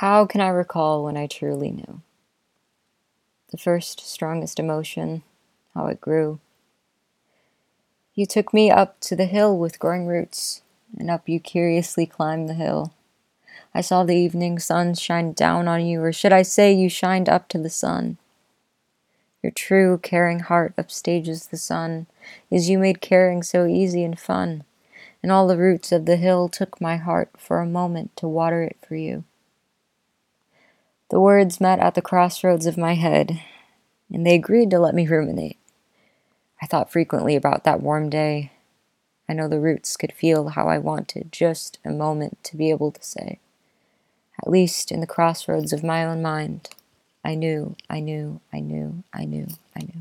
How can I recall when I truly knew? The first strongest emotion, how it grew. You took me up to the hill with growing roots, and up you curiously climbed the hill. I saw the evening sun shine down on you, or should I say you shined up to the sun? Your true, caring heart upstages the sun, as you made caring so easy and fun, and all the roots of the hill took my heart for a moment to water it for you. The words met at the crossroads of my head, and they agreed to let me ruminate. I thought frequently about that warm day. I know the roots could feel how I wanted just a moment to be able to say. At least in the crossroads of my own mind, I knew, I knew, I knew, I knew, I knew.